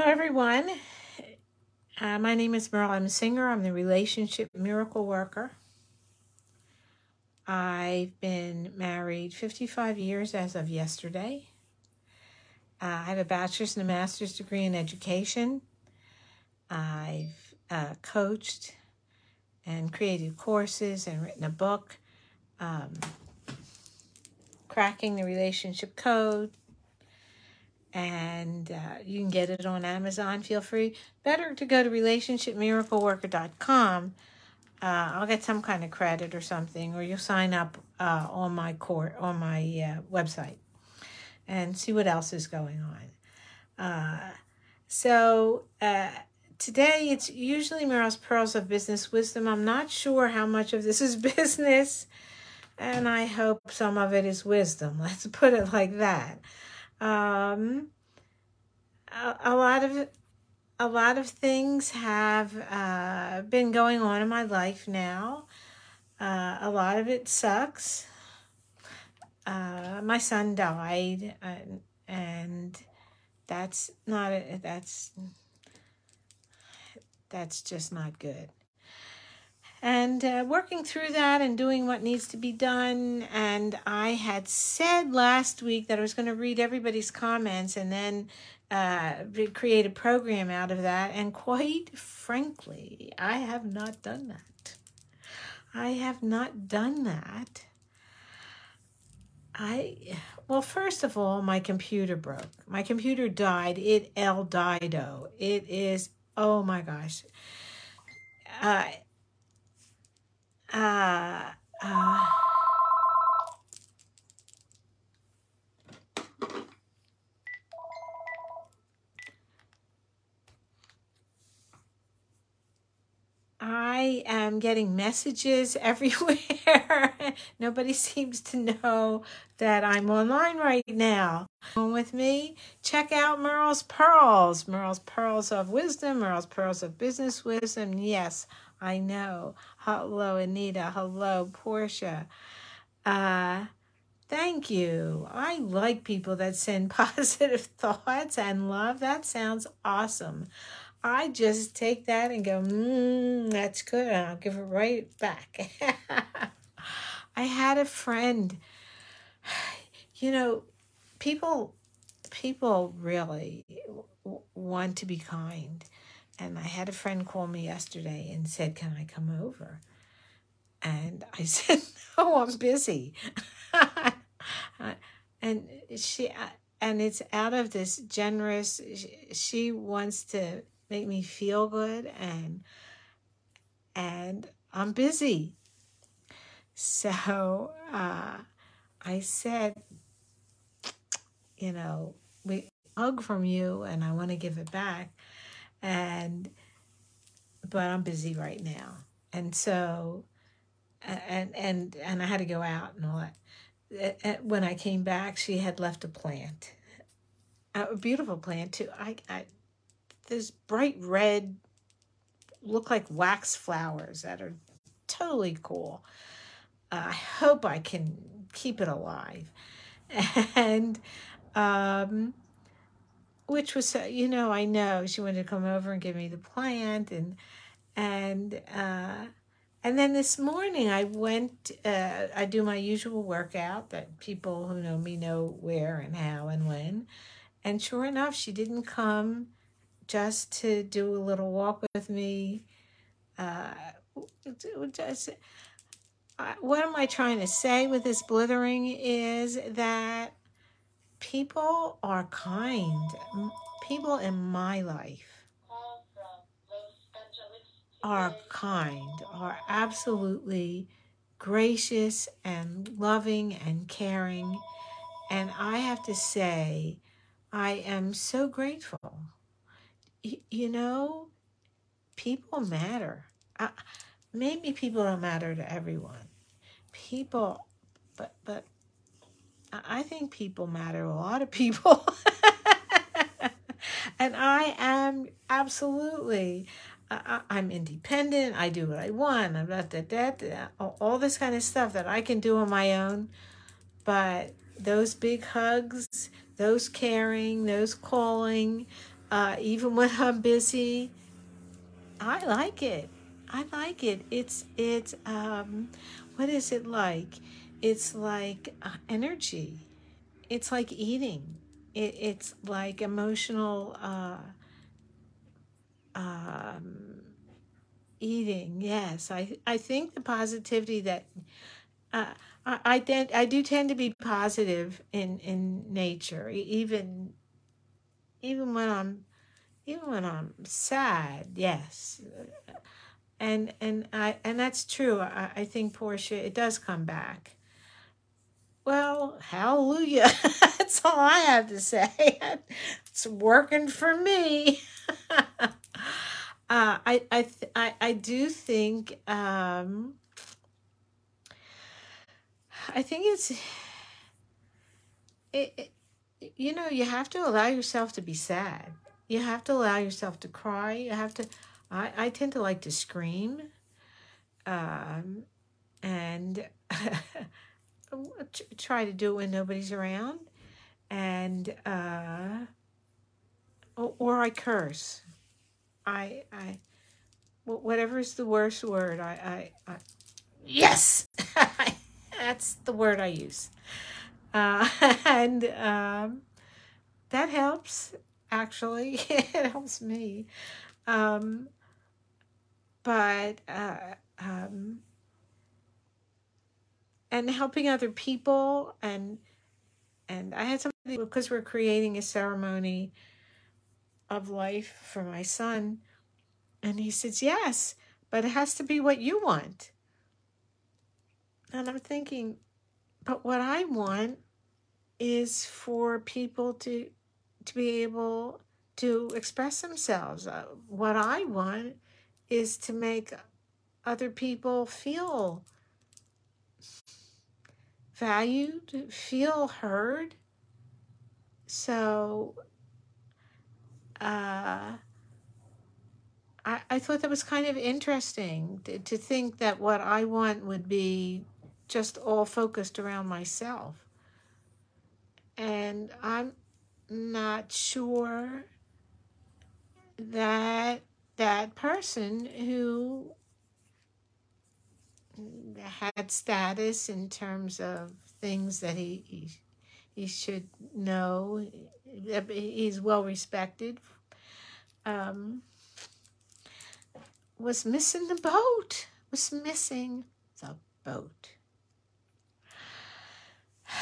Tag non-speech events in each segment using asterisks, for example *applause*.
Hello, everyone. Uh, my name is Merle. I'm a singer. I'm the relationship miracle worker. I've been married 55 years as of yesterday. Uh, I have a bachelor's and a master's degree in education. I've uh, coached and created courses and written a book, um, Cracking the Relationship Code. And uh, you can get it on Amazon. Feel free. Better to go to relationshipmiracleworker.com. Uh, I'll get some kind of credit or something, or you'll sign up uh, on my court on my uh, website and see what else is going on. Uh, so uh, today it's usually Merle's Pearls of Business Wisdom. I'm not sure how much of this is *laughs* business, and I hope some of it is wisdom. Let's put it like that. Um, a, a lot of a lot of things have uh, been going on in my life now. Uh, a lot of it sucks. Uh, my son died, and, and that's not a, that's that's just not good. And uh, working through that and doing what needs to be done. And I had said last week that I was going to read everybody's comments and then uh, create a program out of that. And quite frankly, I have not done that. I have not done that. I, well, first of all, my computer broke. My computer died. It El Dido. It is, oh my gosh. Uh, uh, uh, I am getting messages *laughs* everywhere. Nobody seems to know that I'm online right now. Come With me, check out Merle's Pearls, Merle's Pearls of Wisdom, Merle's Pearls of Business Wisdom. Yes, I know. Hello, Anita. Hello, Portia. Uh, thank you. I like people that send *laughs* positive thoughts and love. That sounds awesome. I just take that and go, mmm, that's good. And I'll give it right back. *laughs* I had a friend, *sighs* you know, people, people really want to be kind. And I had a friend call me yesterday and said, Can I come over? And I *laughs* said, No, I'm busy. *laughs* and she, and it's out of this generous, she wants to make me feel good and and I'm busy. So uh, I said, you know, we hug from you and I want to give it back and but I'm busy right now. And so and and and I had to go out and all that. When I came back, she had left a plant, a beautiful plant too. I, I this bright red, look like wax flowers that are totally cool. I hope I can keep it alive, *laughs* and um, which was so you know I know. She wanted to come over and give me the plant and and uh, and then this morning I went uh, I do my usual workout that people who know me know where and how and when. And sure enough she didn't come just to do a little walk with me. Uh, just what am I trying to say with this blithering is that people are kind. People in my life are kind, are absolutely gracious and loving and caring. And I have to say, I am so grateful. Y- you know, people matter. Uh, maybe people don't matter to everyone. People, but but I think people matter a lot of people. *laughs* and I am absolutely, I, am independent. I do what I want. I'm not that, that, all this kind of stuff that I can do on my own. But those big hugs, those caring, those calling, uh, even when I'm busy. I like it. I like it. It's it's um, what is it like? It's like uh, energy. It's like eating. It, it's like emotional uh, um, eating. Yes, I I think the positivity that uh, I I, tend, I do tend to be positive in in nature, even even when I'm even when I'm sad. Yes, and and I and that's true. I, I think Portia, it does come back. Well, hallelujah. *laughs* that's all I have to say. *laughs* It's working for me. *laughs* uh, I I th- I I do think um I think it's it, it you know you have to allow yourself to be sad. You have to allow yourself to cry. You have to. I I tend to like to scream. Um and try to do it when nobody's around. And uh or, or i curse. I i wh- whatever is the worst word i i, I yes! *laughs* That's the word i use. Uh *laughs* and um that helps actually. *laughs* It helps me. Um but uh um and helping other people and and I had somebody because we're creating a ceremony of life for my son, and he says yes, but it has to be what you want. And I'm thinking, but what I want is for people to to be able to express themselves. Uh, what I want is to make other people feel valued, feel heard. So uh, I, I thought that was kind of interesting to, to think that what I want would be just all focused around myself. And I'm not sure that that person who had status in terms of things that he, he, he should know, he's well respected, um, was missing the boat, was missing the boat. *sighs*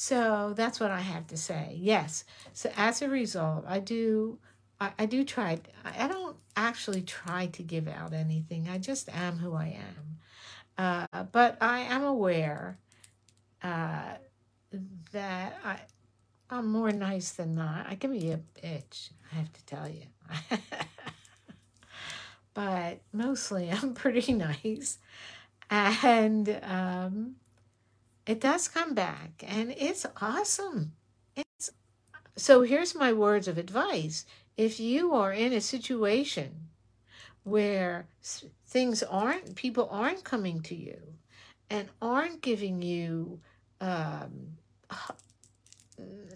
So that's what I have to say. Yes. So as a result, I do I, I do try I don't actually try to give out anything. I just am who I am. Uh, but I am aware uh, that I I'm more nice than not. I can be a bitch, I have to tell you. *laughs* but mostly *laughs* I'm pretty nice. And um it does come back and it's awesome. It's so here's my words of advice. If you are in a situation where things aren't people aren't coming to you and aren't giving you um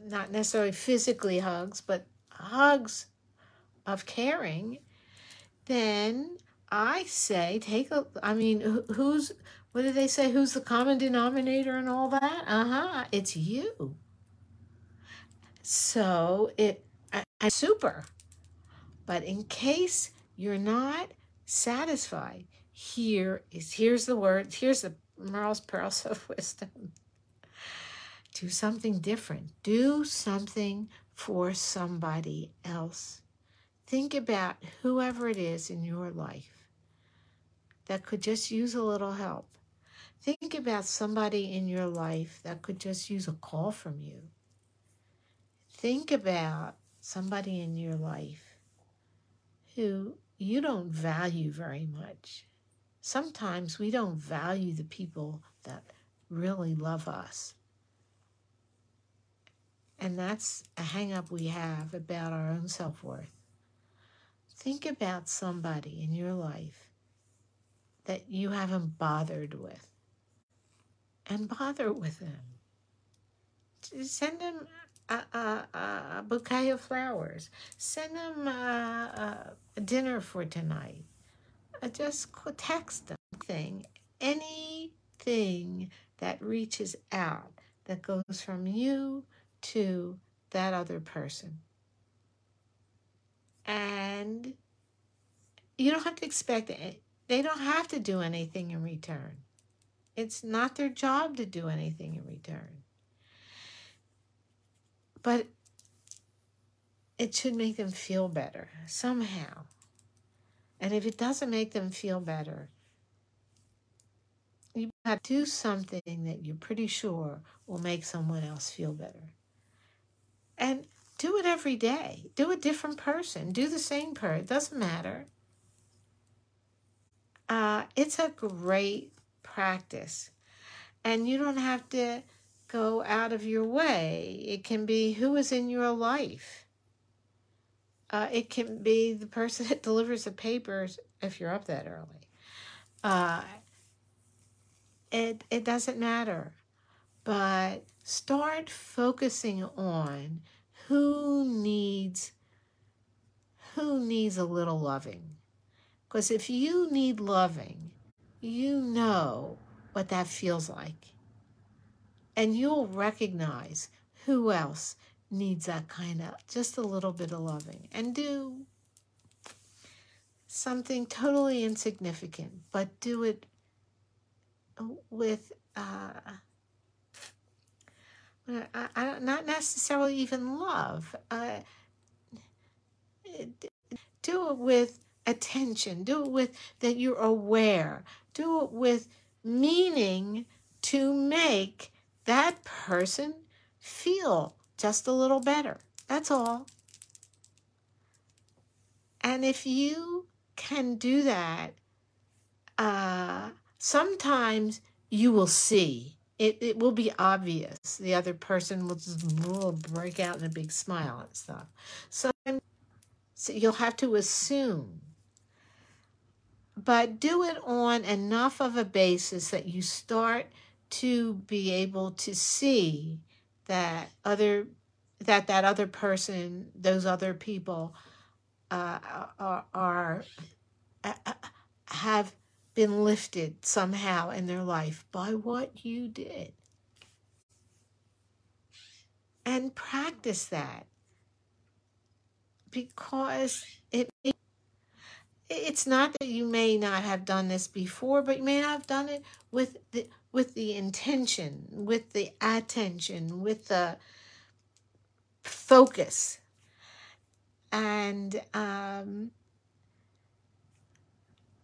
not necessarily physically hugs, but hugs of caring, then I say take a. I mean, who's what do they say? Who's the common denominator and all that? Uh huh. It's you. So it I super. But in case you're not satisfied, here is here's the word. Here's the Merle's *laughs* pearls of wisdom. Do something different. Do something for somebody else. Think about whoever it is in your life that could just use a little help. Think about somebody in your life that could just use a call from you. Think about somebody in your life who you don't value very much. Sometimes we don't value the people that really love us. And that's a hang up we have about our own self worth. Think about somebody in your life that you haven't bothered with and bother with them. Send them a, a, a bouquet of flowers. Send them a, a dinner for tonight. Uh, just text them. Thing, anything that reaches out that goes from you to that other person. And you don't have to expect it. They don't have to do anything in return. It's not their job to do anything in return. But it should make them feel better somehow. And if it doesn't make them feel better, you have to do something that you're pretty sure will make someone else feel better. And do it every day. Do a different person. Do the same person. It doesn't matter. Uh, it's a great practice. And you don't have to go out of your way. It can be who is in your life. Uh, it can be the person *laughs* that delivers the papers if you're up that early. Uh, it, it doesn't matter. But start focusing on who needs who needs a little loving. Because if you need loving, you know what that feels like. And you'll recognize who else needs that kind of just a little bit of loving and do something totally insignificant, but do it with uh, I, I, not necessarily even love. Uh, do it with attention. Do it with that you're aware. Do it with meaning to make that person feel just a little better. That's all. And if you can do that, uh, sometimes you will see it, it will be obvious. The other person will just will break out in a big smile and stuff. So, so you'll have to assume. But do it on enough of a basis that you start to be able to see that other that that other person, those other people, uh, are, are uh, have been lifted somehow in their life by what you did. And practice that because it it's not that you may not have done this before, but you may not have done it with the with the intention, with the attention, with the focus. And um,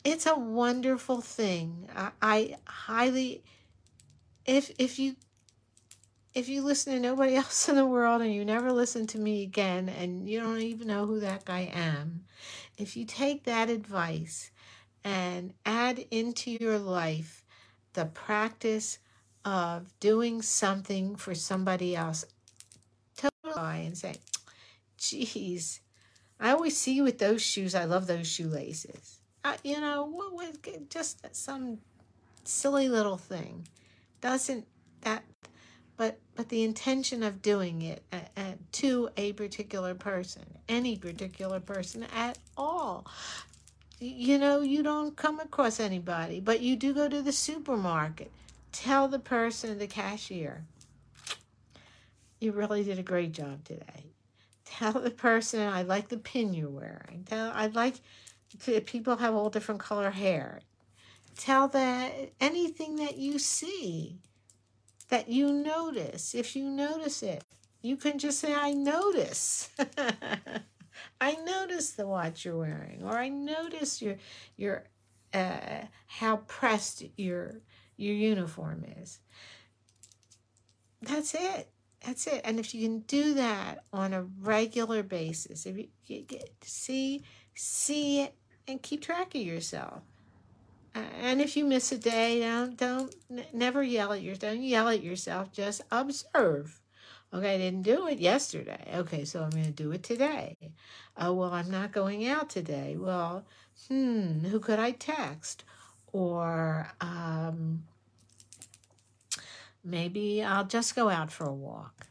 it's a wonderful thing. I, I highly, if if you if you listen to nobody *laughs* else in the world and you never listen to me again and you don't even know who that guy am, if you take that advice and add into your life the practice of doing something for somebody else, totally and say, geez, I always see you with those shoes. I love those shoelaces uh, you know, what was just some silly little thing. Doesn't that, but but the intention of doing it uh, uh, to a particular person, any particular person at all. You know, you don't come across anybody, but you do go to the supermarket. Tell the person, the cashier, you really did a great job today. Tell the person, I like the pin you're wearing. Tell, I like people have all different color hair. Tell that anything that you see, that you notice, if you notice it, you can just say, I notice. *laughs* I notice the watch you're wearing, or I notice your your uh, how pressed your your uniform is. That's it. That's it. And if you can do that on a regular basis, if you, you get to see see it and keep track of yourself. And if you miss a day, don't don't never yell at yourself. Don't yell at yourself. Just observe. Okay, I didn't do it yesterday. Okay, so I'm going to do it today. Oh, well, I'm not going out today. Well, hmm, who could I text? Or um, maybe I'll just go out for a walk.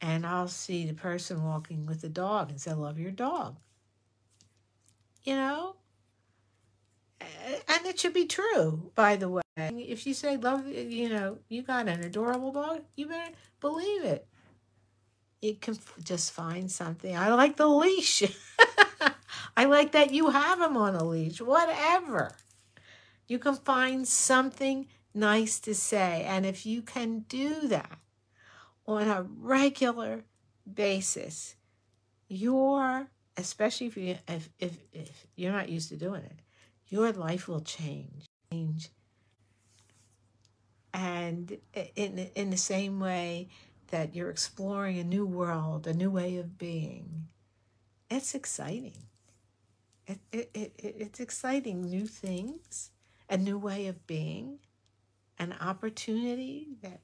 and I'll see the person walking with the dog and say, "I Love your dog. You know? And it should be true, by the way. If you say, Love, you know, you got an adorable dog, you better believe it. You can just find something. I like the leash. *laughs* I like that you have him on a leash, whatever. You can find something nice to say. And if you can do that on a regular basis, your especially if you if, if, if you're not used to doing it, your life will change. Change. And in in the same way that you're exploring a new world, a new way of being, it's exciting. It, it, it, it's exciting. New things, a new way of being, an opportunity that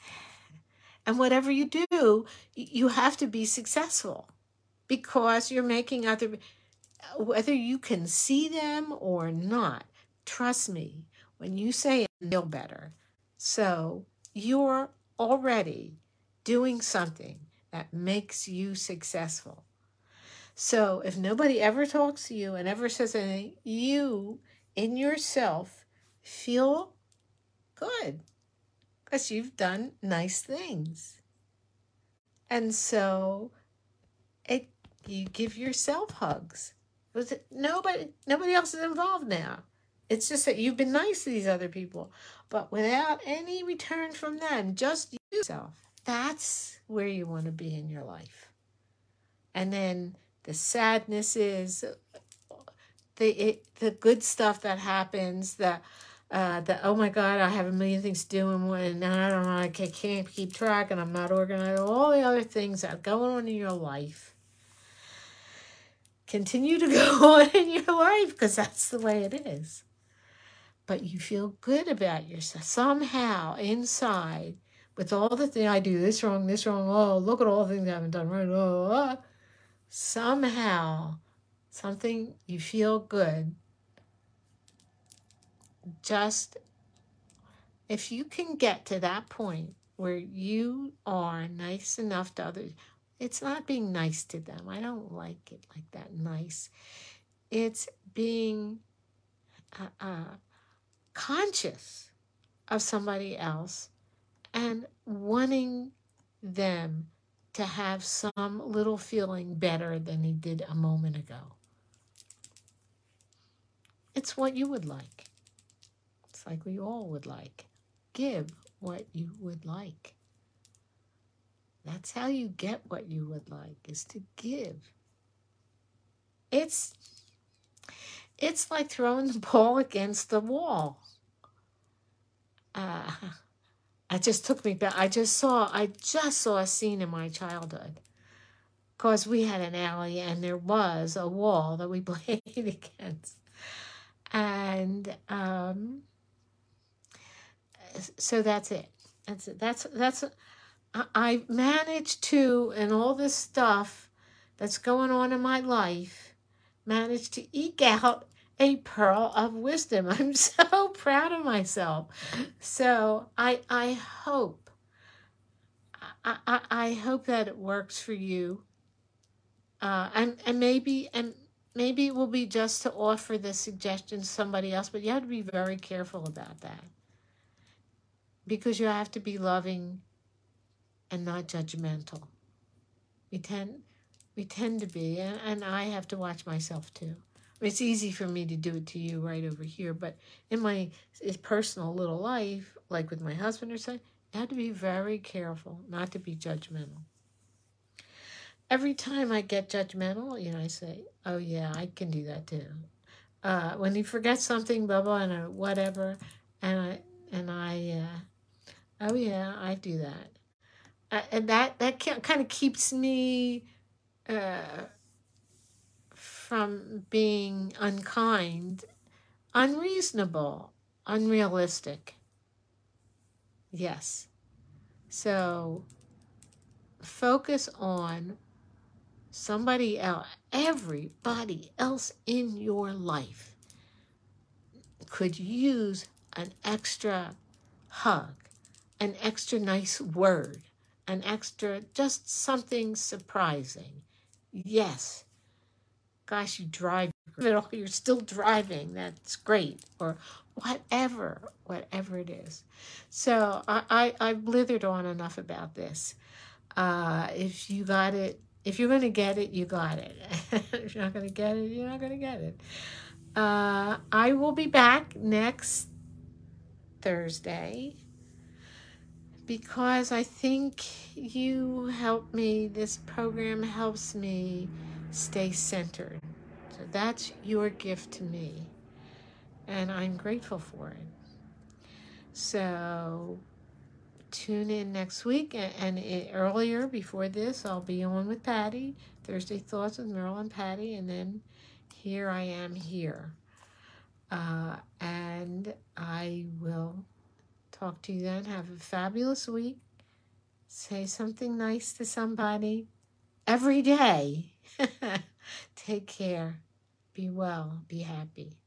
*sighs* and whatever you do you have to be successful because you're making other whether you can see them or not trust me when you say feel better so you're already doing something that makes you successful so if nobody ever talks to you and ever says anything you in yourself feel good because you've done nice things. And so it you give yourself hugs. Was it nobody nobody else is involved now. It's just that you've been nice to these other people, but without any return from them, just yourself. That's where you want to be in your life. And then the sadness is the it, the good stuff that happens, the uh, the oh my god, I have a million things to do and, and I don't know, I can't keep track and I'm not organized. All the other things that are going on in your life continue to *laughs* go on in your life because that's the way it is. But you feel good about yourself somehow inside with all the things I do this wrong, this wrong. Oh, look at all the things I haven't done right. Oh, oh. somehow something you feel good just if you can get to that point where you are nice enough to others, it's not being nice to them. I don't like it like that, nice. It's being uh, uh, conscious of somebody else and wanting them to have some little feeling better than he did a moment ago. It's what you would like It's like we all would like. Give what you would like. That's how you get what you would like, is to give. It's it's like throwing the *laughs* ball against the wall. Uh, I just took me back. I just saw I just saw a scene in my childhood. Because we had an alley and there was a wall that we *laughs* played against. And um, so that's it. That's it. That's that's I managed to and all this stuff that's going on in my life managed to eke out a pearl of wisdom. *laughs* I'm so proud of myself. So I I hope I, I, I hope that it works for you. Uh, and and maybe and maybe it will be just to offer the suggestion to somebody else, but you have to be very careful about that because you have to be loving and not judgmental. We tend we tend to be, and, and I have to watch myself too. I it's easy for me to do it to you right over here, but in my personal little life, like with my husband or son, I have to be very careful not to be judgmental. Every time I get judgmental, you know, I say, "Oh yeah, I can do that too." Uh, when you forget something, blah blah, and uh, whatever, and I and I uh, Oh yeah, I do that, uh, and that that kind of keeps me uh, from being unkind, unreasonable, unrealistic. Yes, so focus on somebody else, everybody else in your life could use an extra hug an extra nice word, an extra, just something surprising. Yes. Gosh, you drive, *laughs* you're still driving. That's great. Or whatever, whatever it is. So I, I, I blithered on enough about this. Uh, if you got it, if you're going to get it, you got it. *laughs* if you're not going to get it, you're not going to get it. Uh, I will be back next Thursday because I think you help me, this program helps me stay centered. So that's your gift to me, and I'm grateful for it. So tune in next week, and, it, earlier before this, I'll be on with Patty, Thursday Thoughts with Merle and Patty, and then here I am here. Uh, and I will talk to you then. Have a fabulous week. Say something nice to somebody every day. *laughs* Take care. Be well. Be happy.